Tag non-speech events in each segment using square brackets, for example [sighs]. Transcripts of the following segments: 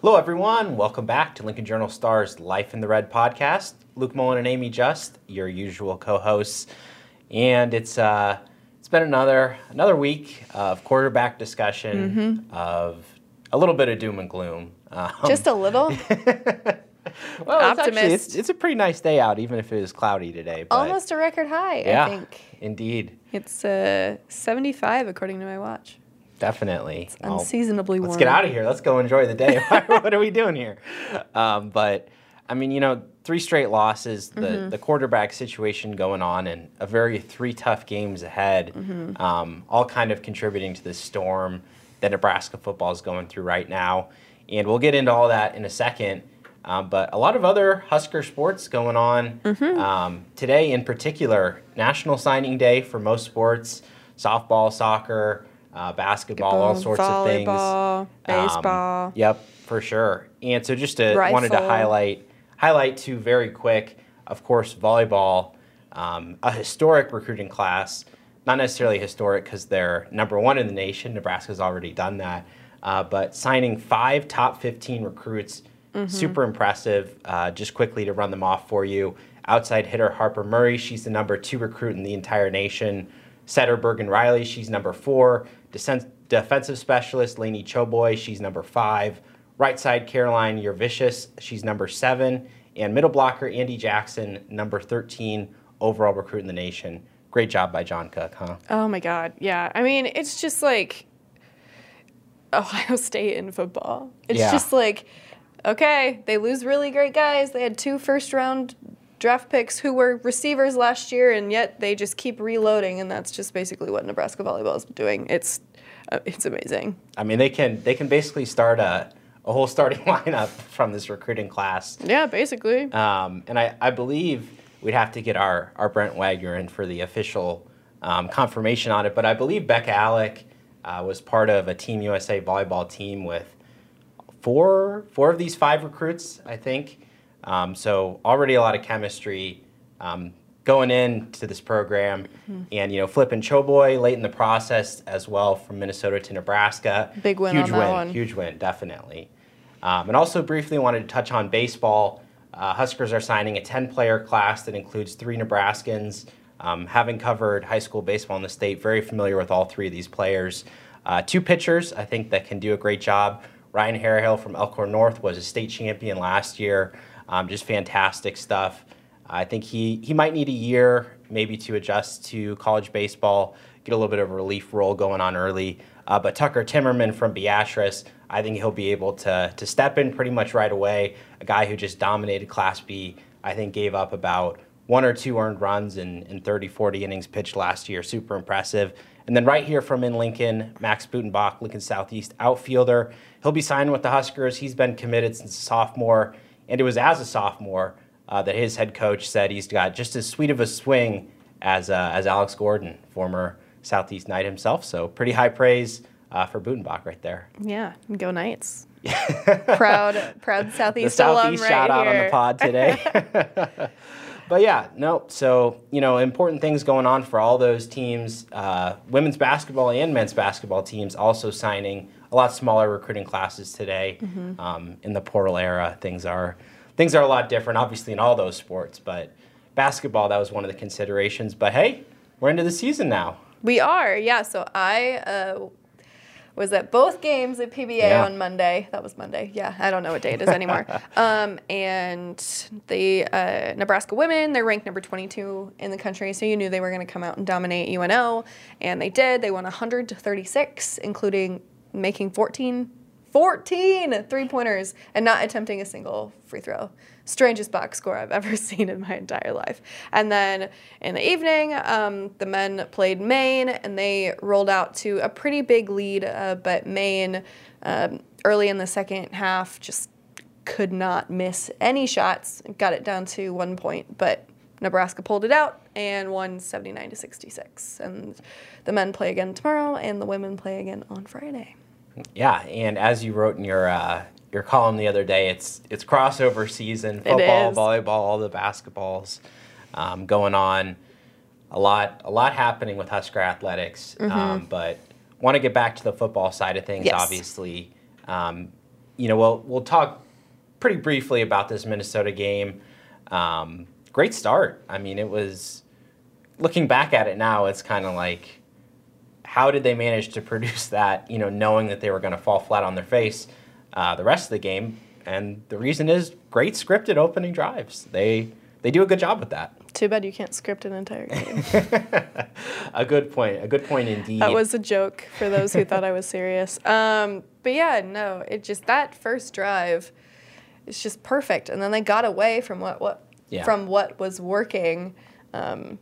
Hello, everyone. Welcome back to Lincoln Journal Star's Life in the Red podcast. Luke Mullen and Amy Just, your usual co-hosts, and it's uh, it's been another another week of quarterback discussion Mm-hmm. of a little bit of doom and gloom. Um, Just a little. [laughs] well, it's, actually, optimist. it's, it's a pretty nice day out, even if it is cloudy today. But Almost a record high, yeah, I think. indeed, It's uh, 75 according to my watch. Definitely. Well, Unseasonably warm. Let's get out of here. Let's go enjoy the day. [laughs] what are we doing here? Um, but I mean, you know, three straight losses, the, Mm-hmm. the quarterback situation going on, and a very three tough games ahead, Mm-hmm. um, all kind of contributing to the storm that Nebraska football is going through right now. And we'll get into all that in a second. Um, but a lot of other Husker sports going on Mm-hmm. um, today, in particular, National Signing Day for most sports, softball, soccer, uh, basketball, all sorts of things. Volleyball, Um, baseball. yep, for sure. And so just to wanted to highlight highlight two very quick. Of course, volleyball, um, a historic recruiting class. Not necessarily historic because they're number one in the nation. Nebraska's already done that, uh, but signing five top 15 recruits, super impressive. Uh, just quickly to run them off for you. Outside hitter Harper Murray, she's the number two recruit in the entire nation. Setter Bergen Reilly, she's number four. Desen- defensive specialist Laney Choboy, she's number five. Right side Caroline Jurevicius, she's number seven. And middle blocker Andi Jackson, number 13 overall recruit in the nation. Great job by John Cook, huh? Oh my God. Yeah. I mean, it's just like Ohio [laughs] State in football. It's Yeah. just like, okay, they lose really great guys. They had two first round draft picks who were receivers last year, and yet they just keep reloading, and that's just basically what Nebraska volleyball is doing. It's uh, it's amazing. I mean, they can they can basically start a, a whole starting [laughs] lineup from this recruiting class. Yeah, basically. Um, and I, I believe we'd have to get our, our Brent Wagner in for the official um, confirmation on it. But I believe Bekka Allick uh, was part of a Team USA volleyball team with four four of these five recruits, I think. Um, so already a lot of chemistry um, going into this program, and you know flipping Choboy late in the process as well from Minnesota to Nebraska. Big win huge on that win, one. huge win, definitely. Um, and also briefly wanted to touch on baseball. Uh, Huskers are signing a 10-player class that includes three Nebraskans. Um, having covered high school baseball in the state, very familiar with all three of these players. Uh, two pitchers, I think, that can do a great job. Ryan Harehill from Elkhorn North was a state champion last year. Um, just fantastic stuff. I think he, he might need a year maybe to adjust to college baseball, get a little bit of a relief role going on early. Uh, but Tucker Timmerman from Beatrice, I think he'll be able to, to step in pretty much right away. A guy who just dominated Class B, I think gave up about one or two earned runs in, in 30, 40 innings pitched last year. Super impressive. And then right here from in Lincoln, Max Buettenback, Lincoln Southeast outfielder. He'll be signing with the Huskers. He's been committed since sophomore, and it was as a sophomore uh, that his head coach said he's got just as sweet of a swing as, uh, as Alex Gordon, former Southeast Knight himself. So pretty high praise uh, for Buettenback right there. Yeah, go Knights. [laughs] proud, proud Southeast, the Southeast, alum right shout out on the pod today. [laughs] [laughs] but yeah, no. So you know, important things going on for all those teams. Uh, women's basketball and men's basketball teams also signing a lot smaller recruiting classes today. Mm-hmm. Um, in the portal era, things are things are a lot different, obviously in all those sports. But basketball, that was one of the considerations. But hey, we're into the season now. We are, yeah. So I uh, was at both games at PBA Yeah. on Monday. That was Monday. Yeah, I don't know what day it is anymore. [laughs] um, and the uh, Nebraska women, they're ranked number 22 in the country. So you knew they were going to come out and dominate UNO, and they did. They won 136, including making 14. 14 three pointers and not attempting a single free throw. Strangest box score I've [laughs] ever seen in my entire life. And then in the evening, um, the men played Maine and they rolled out to a pretty big lead, uh, but Maine um, early in the second half just could not miss any shots, got it down to one point, but Nebraska pulled it out and won 79 to 66. And the men play again tomorrow and the women play again on Friday. Yeah, and as you wrote in your uh, your column the other day, it's it's crossover season. Football, volleyball, all the basketballs um, going on. A lot a lot happening with Husker athletics. Um, but want to get back to the football side of things. Yes. Obviously, um, you know, we'll we'll talk pretty briefly about this Minnesota game. Um, great start. I mean, it was looking back at it now, it's kind of like, how did they manage to produce [laughs] that? You know, knowing that they were going to fall flat on their face uh, the rest of the game. And the reason is great scripted opening drives. They they do a good job with that. Too bad you can't script an entire game. [laughs] a good point. A good point indeed. that was a joke for those who thought I was serious. Um, but yeah, no, it just that first drive, it's just perfect. And then they got away from what what Yeah. from what was working, um,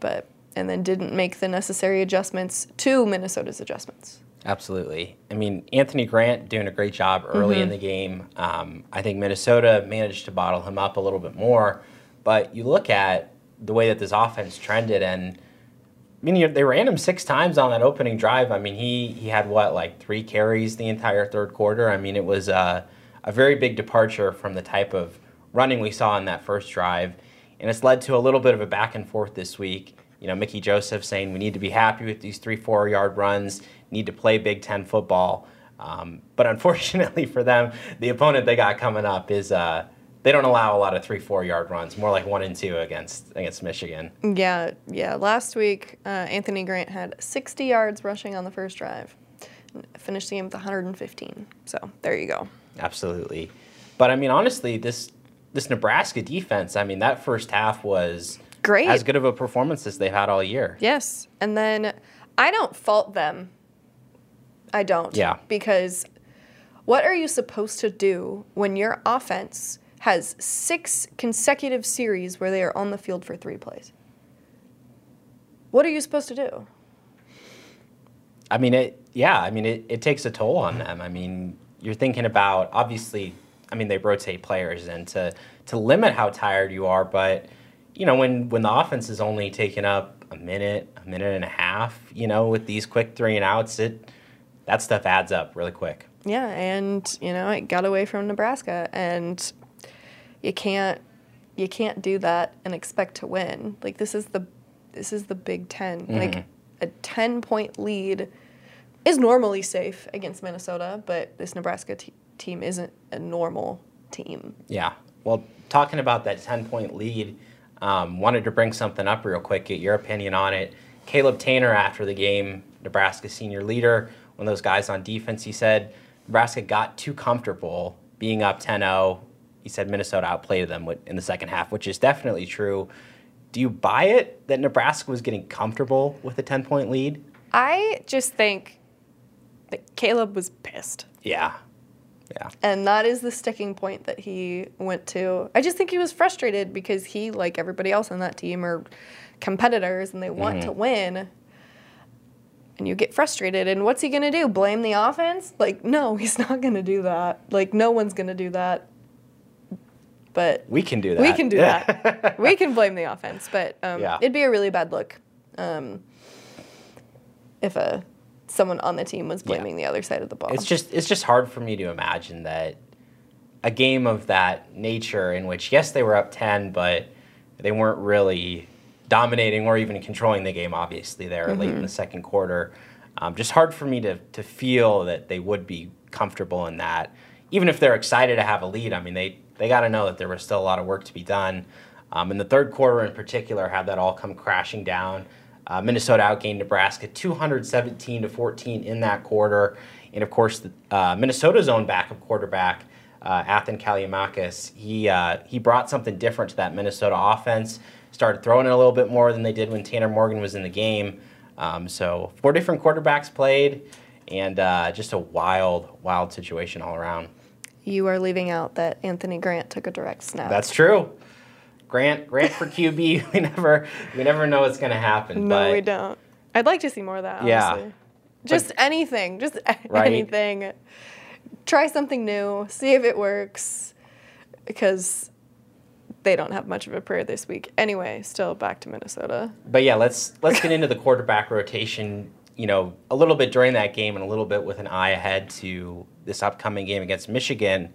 but and then didn't make the necessary adjustments to Minnesota's adjustments. Absolutely. I mean, Anthony Grant doing a great job early Mm-hmm. in the game. Um, I think Minnesota managed to bottle him up a little bit more. But you look at the way that this offense trended, and I mean, they ran him six times on that opening drive. I mean, he he had what like three carries the entire third quarter. I mean, it was uh, a very big departure from the type of running we saw in that first drive, and it's led to a little bit of a back and forth this week. You know, Mickey Joseph saying we need to be happy with these three four yard runs, need to play Big Ten football. Um, but unfortunately [laughs] for them, the opponent they got coming up is uh, they don't allow a lot of three four yard runs, more like one and two against against Michigan. Yeah, yeah. Last week, uh, Anthony Grant had 60 yards rushing on the first drive. Finished the game with 115. So there you go. Absolutely. But I mean, honestly, this this Nebraska defense, I mean, that first half was Great. as good of a performance as they've had all year. Yes. And then I don't fault them. I don't. Yeah. Because what are you supposed to do when your offense has six consecutive series where they are on the field for three plays? What are you supposed to do? I mean, it. Yeah, I mean, it, it takes a toll on them. I mean, you're thinking about obviously. I mean, they rotate players and to to limit how tired you are, but you know, when when the offense is only taking up a minute, a minute and a half, you know, with these quick three and outs, it that stuff adds up really quick. Yeah, and you know, it got away from Nebraska and you can't you can't do that and expect to win. Like this is the this is the Big 10 mm-hmm. Like a 10 point lead is normally safe against Minnesota, but this Nebraska te- team isn't a normal team. Yeah. Well, talking about that 10 point lead, um, wanted to bring something up real quick, get your opinion on it. Caleb Tannor, after the game, Nebraska senior leader, one of those guys on defense, he said Nebraska got too comfortable being up 10 0. He said Minnesota outplayed them in the second half, which is definitely true. Do you buy it that Nebraska was getting comfortable with a 10 point lead? I just think that Caleb was pissed. Yeah. Yeah. And that is the sticking point that he went to. I just think he was frustrated because he, like everybody else on that team, are competitors and they want to win. And you get frustrated. And what's he going to do? Blame the offense? Like, no, [laughs] he's not going to do that. Like, no one's going to do that. But We can do that. we can do that. we can blame the offense. But um, [laughs] Yeah. it'd be a really bad look um, if a, someone on the team was Yeah. blaming the other side of the ball. It's just it's just hard for me to imagine that a game of that nature in which yes they were up 10 but they weren't really dominating or even controlling the game obviously there late in the second quarter. Um, just hard for me to, to feel that they would be comfortable in that. Even if they're excited to have a lead i mean they, they got to know that there was still a lot of work to be done. Um, in the third quarter in particular had that all come crashing down uh, Minnesota outgained Nebraska 217 to 14 in that quarter, and of course, the, uh, Minnesota's own backup quarterback, uh, Athan Kaliakmanis, he uh, he brought something different to that Minnesota offense. Started throwing it a little bit more than they did when Tanner Morgan was in the game. Um, so four different quarterbacks played, and uh, just a wild, wild situation all around. You are leaving out that Anthony Grant took a direct snap. That's true. Grant, Grant for QB. [laughs] we never, we never know what's going to happen. no, but we don't. I'd like to see more of that. Yeah. Honestly. Just anything. Just [laughs] Right. anything. Try something new. See if it works. Because they don't have much of a prayer this week. Anyway, still back to Minnesota. But yeah, let's let's get into the quarterback rotation. You know, a little bit during that game and a little bit with an eye ahead to this upcoming game against Michigan.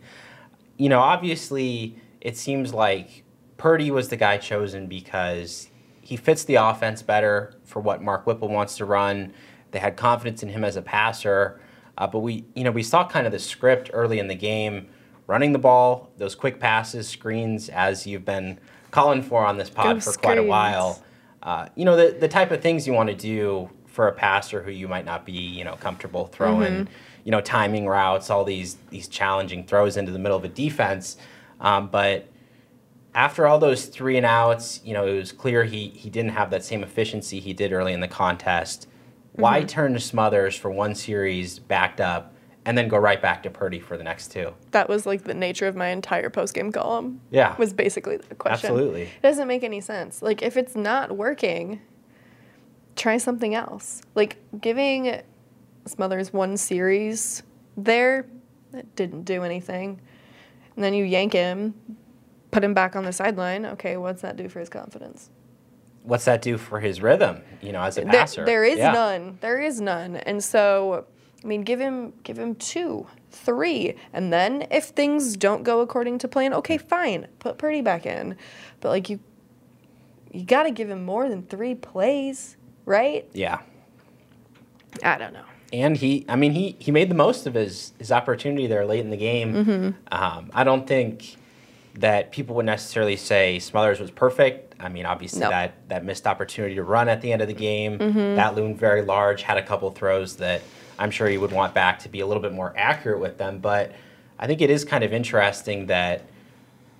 You know, obviously, it seems like Purdy was the guy chosen because he fits the offense better for what Mark Whipple wants to run. They had confidence in him as a passer. Uh, but we, you know, we saw kind of the script early in the game, running the ball, those quick passes, screens, as you've been calling for on this pod Go for quite a while. Uh, you know, the, the type of things you want to do for a passer who you might not be, you know, comfortable throwing, Mm-hmm. you know, timing routes, all these these challenging throws into the middle of a defense. Um, but after all those three and outs, you know, it was clear he he didn't have that same efficiency he did early in the contest. Why Mm-hmm. turn to Smothers for one series backed up and then go right back to Purdy for the next two? That was like the nature of my entire post game column. Yeah. Was basically the question. Absolutely. It doesn't make any sense. Like if it's not working, try something else. Like giving Smothers one series there, that didn't do anything. And then you yank him, put him back on the sideline. Okay, what's that do for his confidence? What's that do for his rhythm, you know, as a There- passer? there is Yeah. none. There is none. And so, I mean, give him give him two, three, and then if things don't go according to plan, okay, fine, put Purdy back in. But like you, you got to give him more than three plays, right? Yeah. I don't know. and he i mean he he made the most of his his opportunity there late in the game Mm-hmm. um, i don't think that people would necessarily say smothers was perfect i mean obviously No. that that missed opportunity to run at the end of the game Mm-hmm. that loomed very large had a couple throws that i'm sure you would want back to be a little bit more accurate with them but i think it is kind of interesting that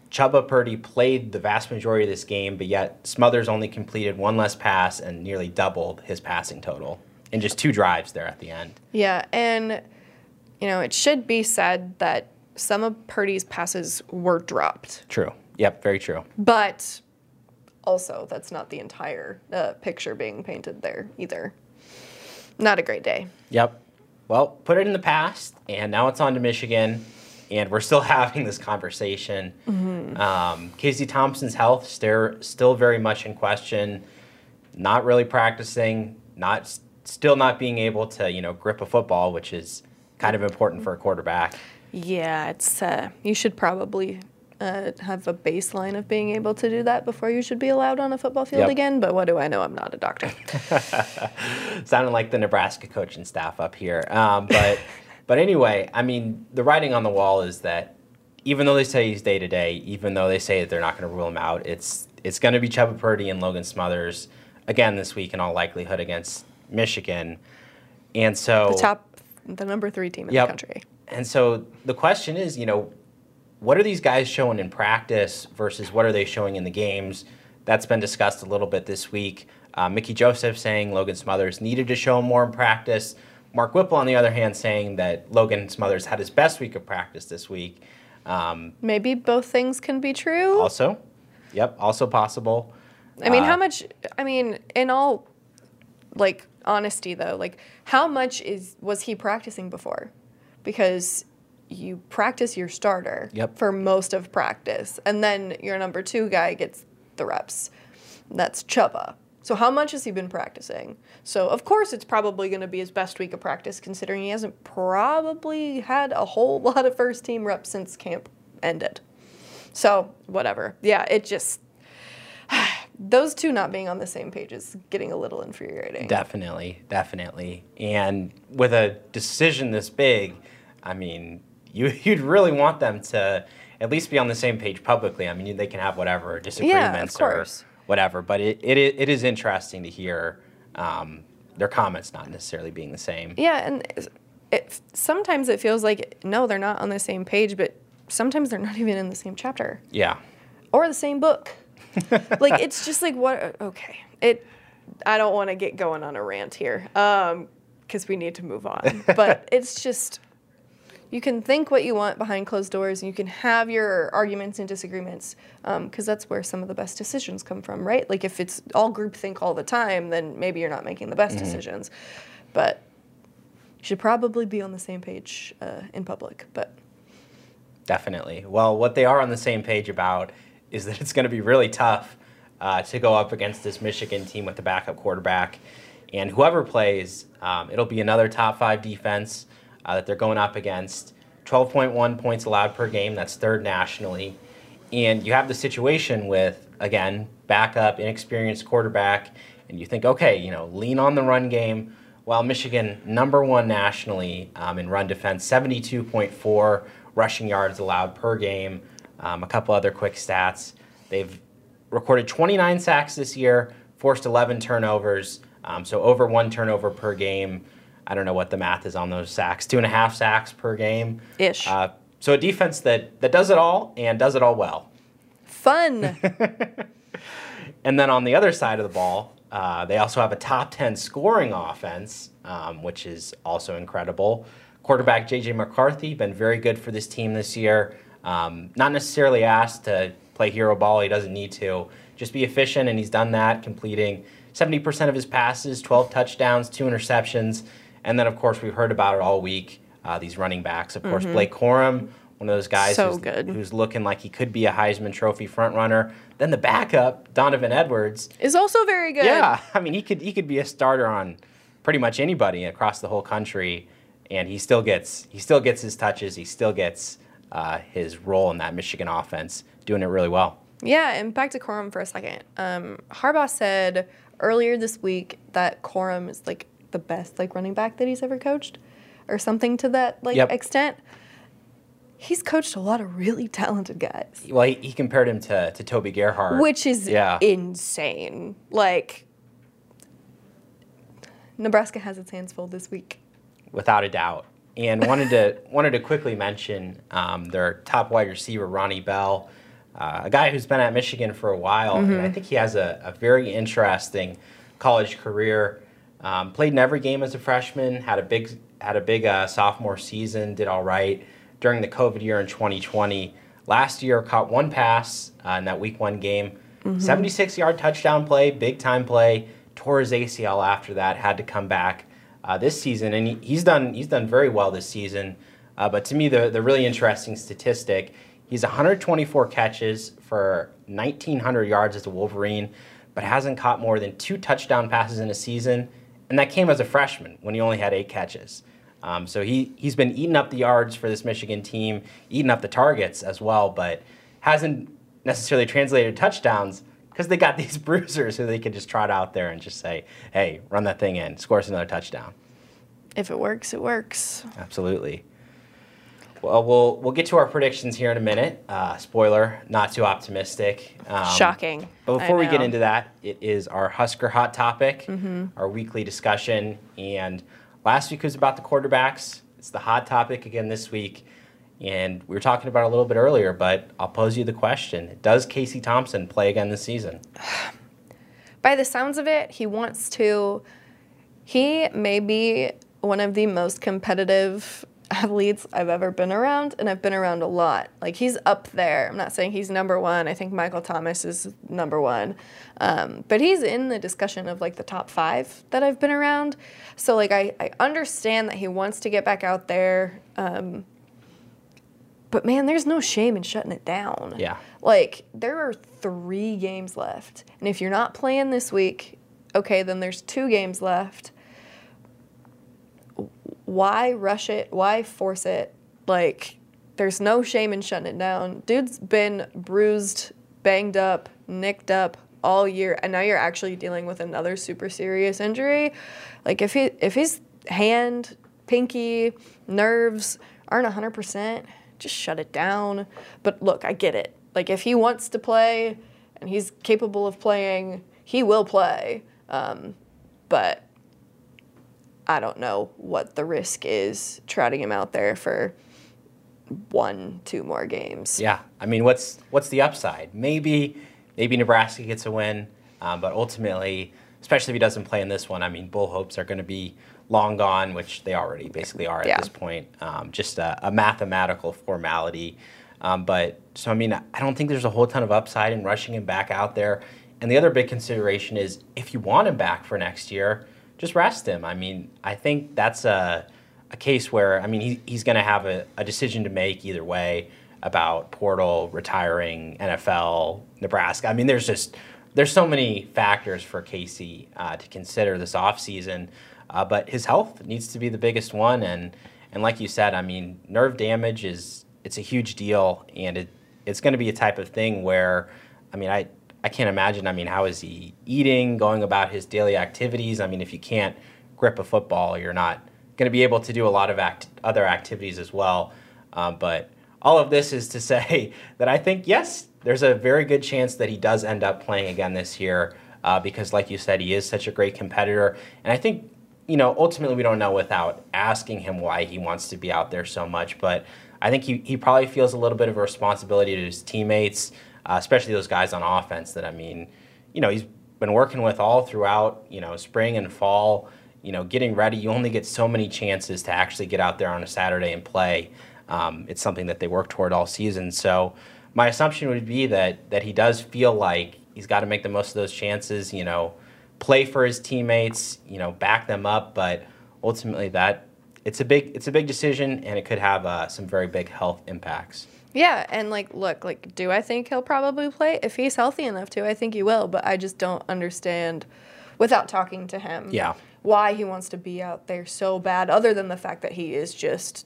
Chuba Purdy played the vast majority of this game, but yet Smothers only completed one less pass and nearly doubled his passing total in just two drives there at the end. Yeah, and you know it should be said that some of Purdy's passes were dropped, True. Yep, very true. but also that's not the entire uh, picture being painted there either. Not a great day. Yep. Well, put it in the past, and now it's on to Michigan, and we're still [laughs] having this conversation. Um, Casey Thompson's health still still very much in question. Not really practicing. Not still not being able to you know grip a football, which is kind of important for a quarterback. Yeah, it's uh, you should probably uh, have a baseline of being able to do that before you should be allowed on a football field Yep. again. But what do I know? I'm not a doctor. [laughs] sounding like the Nebraska coaching staff up here. Um, but [laughs] but anyway, I mean, the writing on the wall is that even though they say he's day to day, even though they say that they're not going to rule him out, it's it's going to be Chuba Purdy and Logan Smothers again this week in all likelihood against Michigan. And so the top, the number three team in Yep. the country. And so the question is, you know, what are these guys showing in practice versus what are they showing in the games? That's been discussed a little bit this week. Uh, Mickey Joseph saying Logan Smothers needed to show more in practice. Mark Whipple, on the other hand, saying that Logan Smothers had his best week of practice this week. Um, Maybe both things can be true. also, yep, also possible. I mean, Uh, how much? I mean, in all, like honesty though, like how much is was he practicing before? Because you practice your starter Yep. for most of practice, and then your number two guy gets the reps. That's Chuba. So how much has he been practicing? So of course it's probably going to be his best week of practice, considering he hasn't probably had a whole [laughs] lot of first team reps since camp ended. So whatever. Yeah, it just those two not being on the same page is getting a little infuriating. Definitely, definitely. And with a decision this big, I mean, you, [laughs] you'd really want them to at least be on the same page publicly. I mean, they can have whatever disagreements or whatever, but it, it, it is interesting to hear um, their comments not necessarily being the same. Yeah, and it, sometimes it feels like no, they're not on the same page, but sometimes they're not [laughs] even in the same chapter Yeah. or the same book. [laughs] like it's just like what? Okay, it. I don't want to get going on a rant here, um, because we need to move on. [laughs] But it's just. You can think what you want behind closed doors, and you can have your arguments and disagreements, because that's where some of the best decisions come from, right? Like if it's all groupthink all the time, then maybe you're not making the best decisions. But you should probably be on the same page uh, in public. But Definitely. Well, what they are on the same page about is that it's going to be really tough uh, to go up against this Michigan team with the backup quarterback. And whoever plays, um, it'll be another top five defense uh, that they're going up against. 12.1 points allowed per game, that's third nationally. And you have the situation with, again, backup, inexperienced quarterback, and you think, okay, you know, lean on the run game, Well, Michigan, number one nationally um, in run defense, 72.4 rushing yards allowed per game. Um, a couple other quick stats. They've recorded 29 sacks this year, forced 11 turnovers, um, so over one turnover per game. I don't know what the math is on those sacks. Two and a half sacks per game. Ish. Uh, so a defense that, that does it all and does it all well. Fun. [laughs] And then on the other side of the ball, uh, they also have a top 10 scoring offense, um, which is also incredible. Quarterback J.J. McCarthy, been very good for this team this year. Um, not necessarily asked to play hero ball, he doesn't need to. Just be efficient, and he's done that, completing 70% of his passes, 12 touchdowns, two interceptions. And then, of course, we've heard about it all week uh, these running backs. Of course, Blake Corum, one of those guys So who's, good. who's looking like he could be a Heisman Trophy frontrunner. Then the backup, Donovan Edwards, is also very good. yeah, I mean he could he could be a starter on pretty much anybody across the whole country, and he still gets he still gets his touches. He still gets uh, his role in that Michigan offense, doing it really well. Yeah, and back to Corum for a second. Um, Harbaugh said earlier this week that Corum is like the best like running back that he's ever coached, or something to that like Yep. extent. He's coached a lot of really talented guys, Well, he, he compared him to to Toby Gerhart, which is yeah, insane. Like Nebraska has its hands full this week. without a doubt. And wanted to wanted to quickly mention um, their top wide receiver Ronnie Bell, uh, a guy who's been at Michigan for a while, and I think he has a, a very interesting college career. Um, played in every game as a freshman. Had a big had a big uh, sophomore season. Did all right during the COVID year in 2020. Last year, caught one pass uh, in that Week One game. 76 yard touchdown play, big time play. Tore his ACL after that. Had to come back uh, this season, and he, he's done he's done very well this season. Uh, but to me, the the really interesting statistic, he's 124 catches for 1,900 yards as a Wolverine, but hasn't caught more than two touchdown passes in a season, and that came as a freshman when he only had eight catches. Um, so he he's been eating up the yards for this Michigan team, eating up the targets as well, but hasn't necessarily translated touchdowns because they got [laughs] these bruisers who they can just trot out there and just say, "Hey, run that thing in, score us another touchdown." If it works, it works. Absolutely. Well, we'll we'll get to our predictions here in a minute. Uh, spoiler: not too optimistic. Um, Shocking. But before we get into that, it is our Husker hot topic, Mm-hmm. our weekly discussion. And last week was about the quarterbacks. It's the hot topic again this week. And we were talking about it a little bit earlier, but I'll pose you the question: Does Casey Thompson play again this season? [sighs] by the sounds of it, he wants to. He may be one of the most competitive athletes I've ever been around, and I've been around a lot. Like he's up there. I'm not saying he's number one. I think Michael Thomas is number one, um, but he's in the discussion of like the top five that I've been around. So like I, I understand that he wants to get back out there. Um, but man, there's no shame in shutting it down. Yeah. Like, there are three games left. And if you're not playing this week, okay, then there's two games left. Why rush it? Why force it? Like, there's no shame in shutting it down. Dude's been bruised, banged up, nicked up all year, and now you're actually dealing with another super serious injury. Like, if he if his hand, pinky, nerves aren't 100%, just shut it down. But look, I get it. Like, if he wants to play and he's capable of playing, he will play. Um, but I don't know what the risk is trotting him out there for one, two more games. Yeah, I mean, what's what's the upside? Maybe maybe Nebraska gets a win, um, but ultimately, especially if he doesn't play in this one, I mean, bull hopes are going to be long gone, which they already basically are at Yeah. this point. Um, just a, a mathematical formality. Um, but so I mean, I don't think there's a whole ton of upside in rushing him back out there. And the other big consideration is if you want him back for next year, just rest him. I mean, I think that's a a case where I mean he, he's going to have a, a decision to make either way about portal, retiring, NFL, Nebraska. I mean, there's just there's so many factors for Casey uh, to consider this offseason. Uh, but his health needs to be the biggest one, and and like you said, I mean, nerve damage is it's a huge deal, and it it's going to be a type of thing where, I mean, I I can't imagine. I mean, how is he eating, going about his daily activities? I mean, if you can't grip a football. You're not going to be able to do a lot of act- other activities as well. Um, but all of this is to [laughs] say that I think, yes, there's a very good chance that he does end up playing again this year uh, because, like you said, he is such a great competitor. And I think, you know, ultimately we don't know without asking him why he wants to be out there so much. But I think he, he probably feels a little bit of a responsibility to his teammates, uh, especially those guys on offense that, I mean, you know, he's been working with all throughout, you know, spring and fall. You know, getting ready, you only get so many chances to actually get out there on a Saturday and play. Um, it's something that they work toward all season. So my assumption would be that that he does feel like he's got to make the most of those chances. You know, play for his teammates. You know, back them up. But ultimately, that it's a big it's a big decision, and it could have uh, some very big health impacts. Yeah, and like, look, like, do I think he'll probably play if he's healthy enough to? I think he will, but I just don't understand, without talking to him, Yeah. why he wants to be out there so bad. Other than the fact that he is just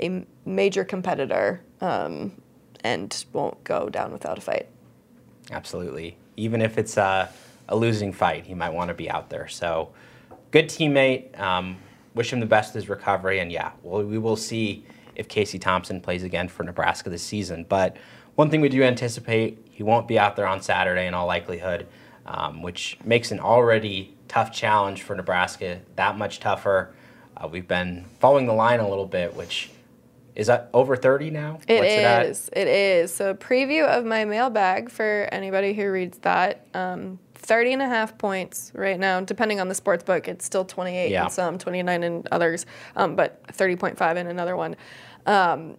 a major competitor um, and won't go down without a fight. Absolutely. Even if it's a, a losing fight, he might want to be out there. So, good teammate. Um, wish him the best his recovery. And yeah, well, we will see if Casey Thompson plays again for Nebraska this season. But one thing we do anticipate, he won't be out there on Saturday in all likelihood, um, which makes an already tough challenge for Nebraska that much tougher. Uh, we've been following the line a little bit, which is that over 30 now? It What's it at? is. It is. So, a preview of my mailbag for anybody who reads that. Um, 30 and a half points right now, depending on the sports book. It's still 28 Yeah. in some, 29 in others, um, but 30.5 in another one. Um,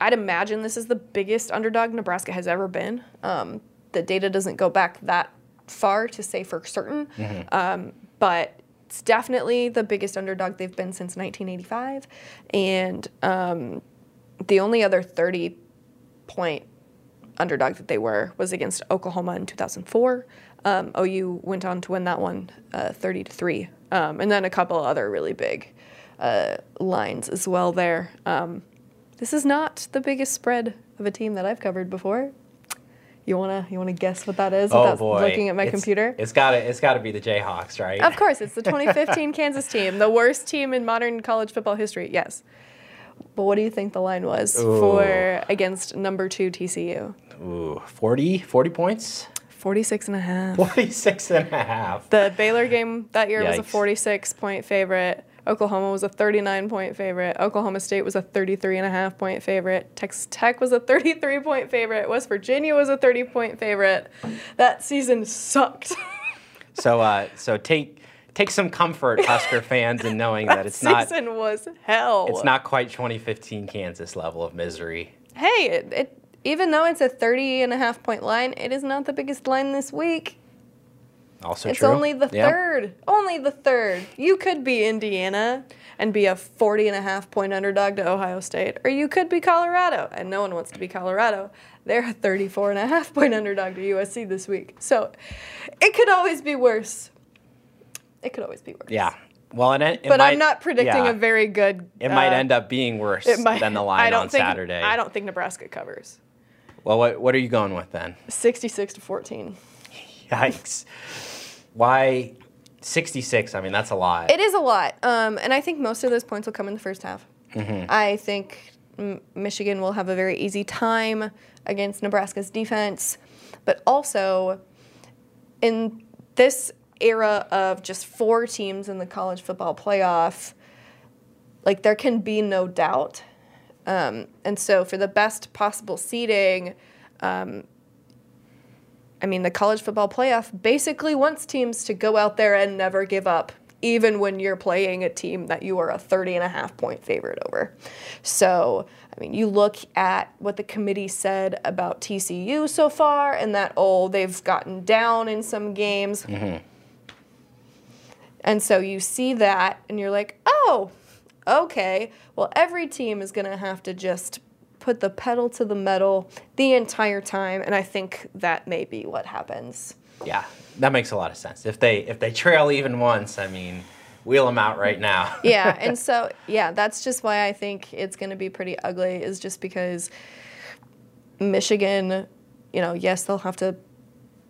I'd imagine this is the biggest underdog Nebraska has ever been. Um, the data doesn't go back that far to say for certain, um, but it's definitely the biggest underdog they've been since 1985. And um, the only other 30 point underdog that they were was against Oklahoma in 2004. Um, OU went on to win that one uh, 30 to 3. Um, and then a couple other really big uh, lines as well there. Um, this is not the biggest spread of a team that I've covered before. You wanna you wanna guess what that is Oh without boy! looking at my It's- computer? It's got to it's got to be the Jayhawks, right? Of course, it's the 2015 [laughs] Kansas team, the worst team in modern college football history. Yes. But what do you think the line was Ooh. for against number 2 TCU? Ooh, 40, 40 points? 46 and a half. 46 and a half. The Baylor game that year was a 46 point favorite. Oklahoma was a 39 point favorite. Oklahoma State was a 33 and a half point favorite. Texas Tech was a 33 point favorite. West Virginia was a 30 point favorite. That season sucked. [laughs] So, uh, so take take some comfort, Husker [laughs] fans, in knowing that it's not season was hell. it's not quite 2015 Kansas level of misery. Hey, it, it even though it's a 30 and a half point line, it is not the biggest line this week. Also It's true. only the Yeah. third. Only the third. You could be Indiana and be a 40 and a half point underdog to Ohio State, or you could be Colorado, and no one wants to be Colorado. They're a 34 and a half point underdog to USC this week. So it could always be worse. It could always be worse. Yeah. Well, and it, it But might- I'm not predicting yeah, a very good. It might uh, end up being worse might- than the [laughs] I line don't on think, Saturday. I don't think Nebraska covers. Well, what what are you going with then? 66 to 14. [laughs] Yikes! Why 66? I mean, that's a lot. It is a lot, um, and I think most of those points will come in the first half. Mm-hmm. I think M- Michigan will have a very easy time against Nebraska's defense, but also in this era of just four teams in the college football playoff, like there can be no doubt. Um, and so, for the best possible seeding, um, I mean, the college football playoff basically wants teams to go out there and never give up, even when you're playing a team that you are a 30 and a half point favorite over. So, I mean, you look at what the committee said about TCU so far, and that, oh, they've gotten down in some games. Mm-hmm. And so you see that, and you're like, oh, okay. Well, every team is going to have to just put the pedal to the metal the entire time, and I think that may be what happens. yeah, that makes a lot of sense. If they if they trail even once, I mean, wheel them out right now. [laughs] Yeah, [laughs] and so yeah, that's just why I think it's going to be pretty ugly. Is just because Michigan, you know, yes, they'll have to,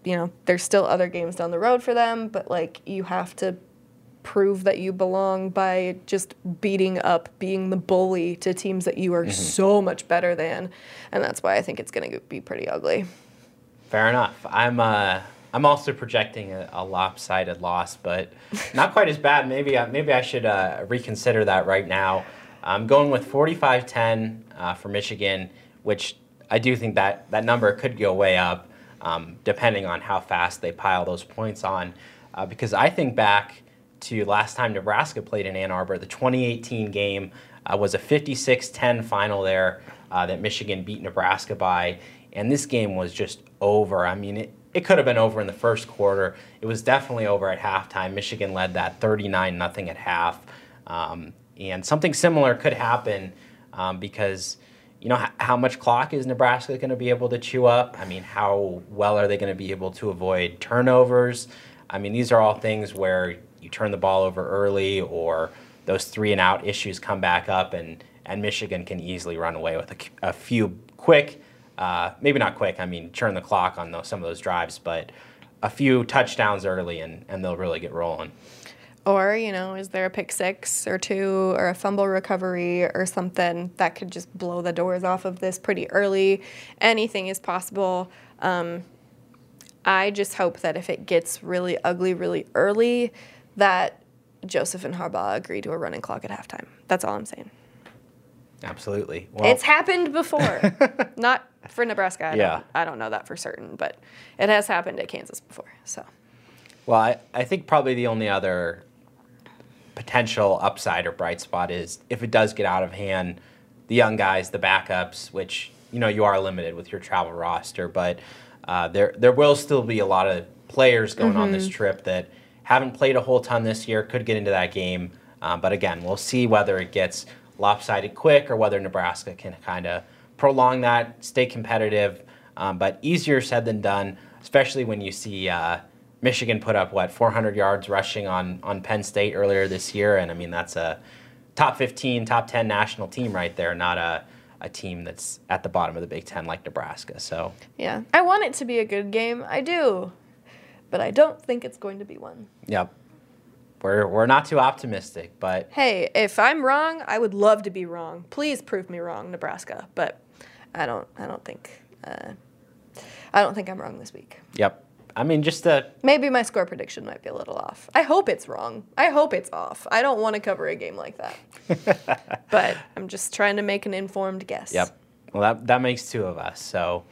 you know, there's still other games down the road for them, but like you have to prove that you belong by just beating up, being the bully to teams that you are mm-hmm. so much better than, and that's why I think it's going to be pretty ugly. Fair enough. I'm uh, I'm also projecting a, a, lopsided loss, but [laughs] not quite as bad. Maybe uh, maybe I should uh, reconsider that right now. I'm going with 45-10 uh, for Michigan, which I do think that that number could go way up, um, depending on how fast they pile those points on. Uh, because I think back to last time Nebraska played in Ann Arbor, the 2018 game uh, was a 56-10 final there uh, that Michigan beat Nebraska by, and this game was just over. I mean, it, it could have been over in the first quarter. It was definitely over at halftime. Michigan led that 39 0 at half. Um, and something similar could happen um, because, you know, how much clock is Nebraska going to be able to chew up? I mean, how well are they going to be able to avoid turnovers? I mean, these are all things where you turn the ball over early or those three and out issues come back up and, and Michigan can easily run away with a, a few quick uh, maybe not quick. I mean, turn the clock on those, some of those drives, but a few touchdowns early, and, and they'll really get rolling. Or, you know, is there a pick six or two or a fumble recovery or something that could just blow the doors off of this pretty early? Anything is possible. Um, I just hope that if it gets really ugly really early, that Joseph and Harbaugh agree to a running clock at halftime. That's all I'm saying. Absolutely. Well, it's happened before. [laughs] Not for Nebraska. I yeah. Don't, I don't know that for certain, but it has happened at Kansas before. So. Well, I, I think probably the only other potential upside or bright spot is if it does get out of hand, the young guys, the backups, which you know you are limited with your travel roster, but uh, there there will still be a lot of players going mm-hmm. on this mm-hmm. trip that haven't played a whole ton this year, could get into that game. Um, but again, we'll see whether it gets lopsided quick or whether Nebraska can kind of prolong that, stay competitive. Um, but easier said than done, especially when you see uh, Michigan put up what 400 yards rushing on on Penn State earlier this year, and I mean that's a top 15, top 10 national team right there, not a a team that's at the bottom of the Big Ten like Nebraska. So yeah, I want it to be a good game. I do, but I don't think it's going to be one. Yep. We're, we're not too optimistic, but hey, if I'm wrong, I would love to be wrong. Please prove me wrong, Nebraska. But I don't I don't think uh, I don't think I'm wrong this week. Yep. I mean, just a maybe my score prediction might be a little off. I hope it's wrong. I hope it's off. I don't want to cover a game like that. [laughs] but I'm just trying to make an informed guess. Yep. Well, that that makes two of us. So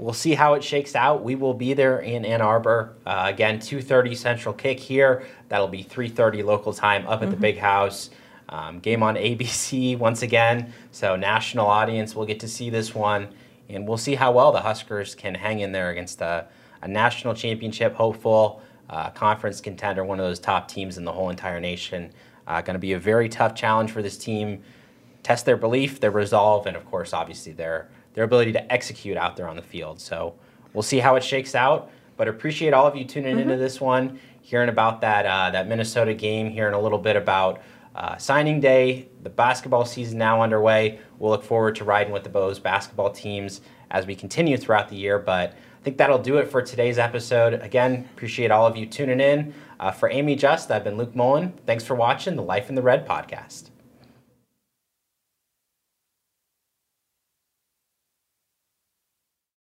we'll see how it shakes out. We will be there in Ann Arbor uh, again, 2:30 Central kick here. That'll be 3:30 local time up at mm-hmm. the Big House. Um, game on ABC once again, so national audience will get to see this one, and we'll see how well the Huskers can hang in there against a, a national championship hopeful, uh, conference contender, one of those top teams in the whole entire nation. Uh, Going to be a very tough challenge for this team. Test their belief, their resolve, and of course, obviously their their ability to execute out there on the field. So we'll see how it shakes out. But appreciate all of you tuning mm-hmm. into this one, hearing about that uh, that Minnesota game, hearing a little bit about uh, signing day. The basketball season now underway. We'll look forward to riding with the Bows basketball teams as we continue throughout the year. But I think that'll do it for today's episode. Again, appreciate all of you tuning in. Uh, for Amy Just, I've been Luke Mullen. Thanks for watching the Life in the Red podcast.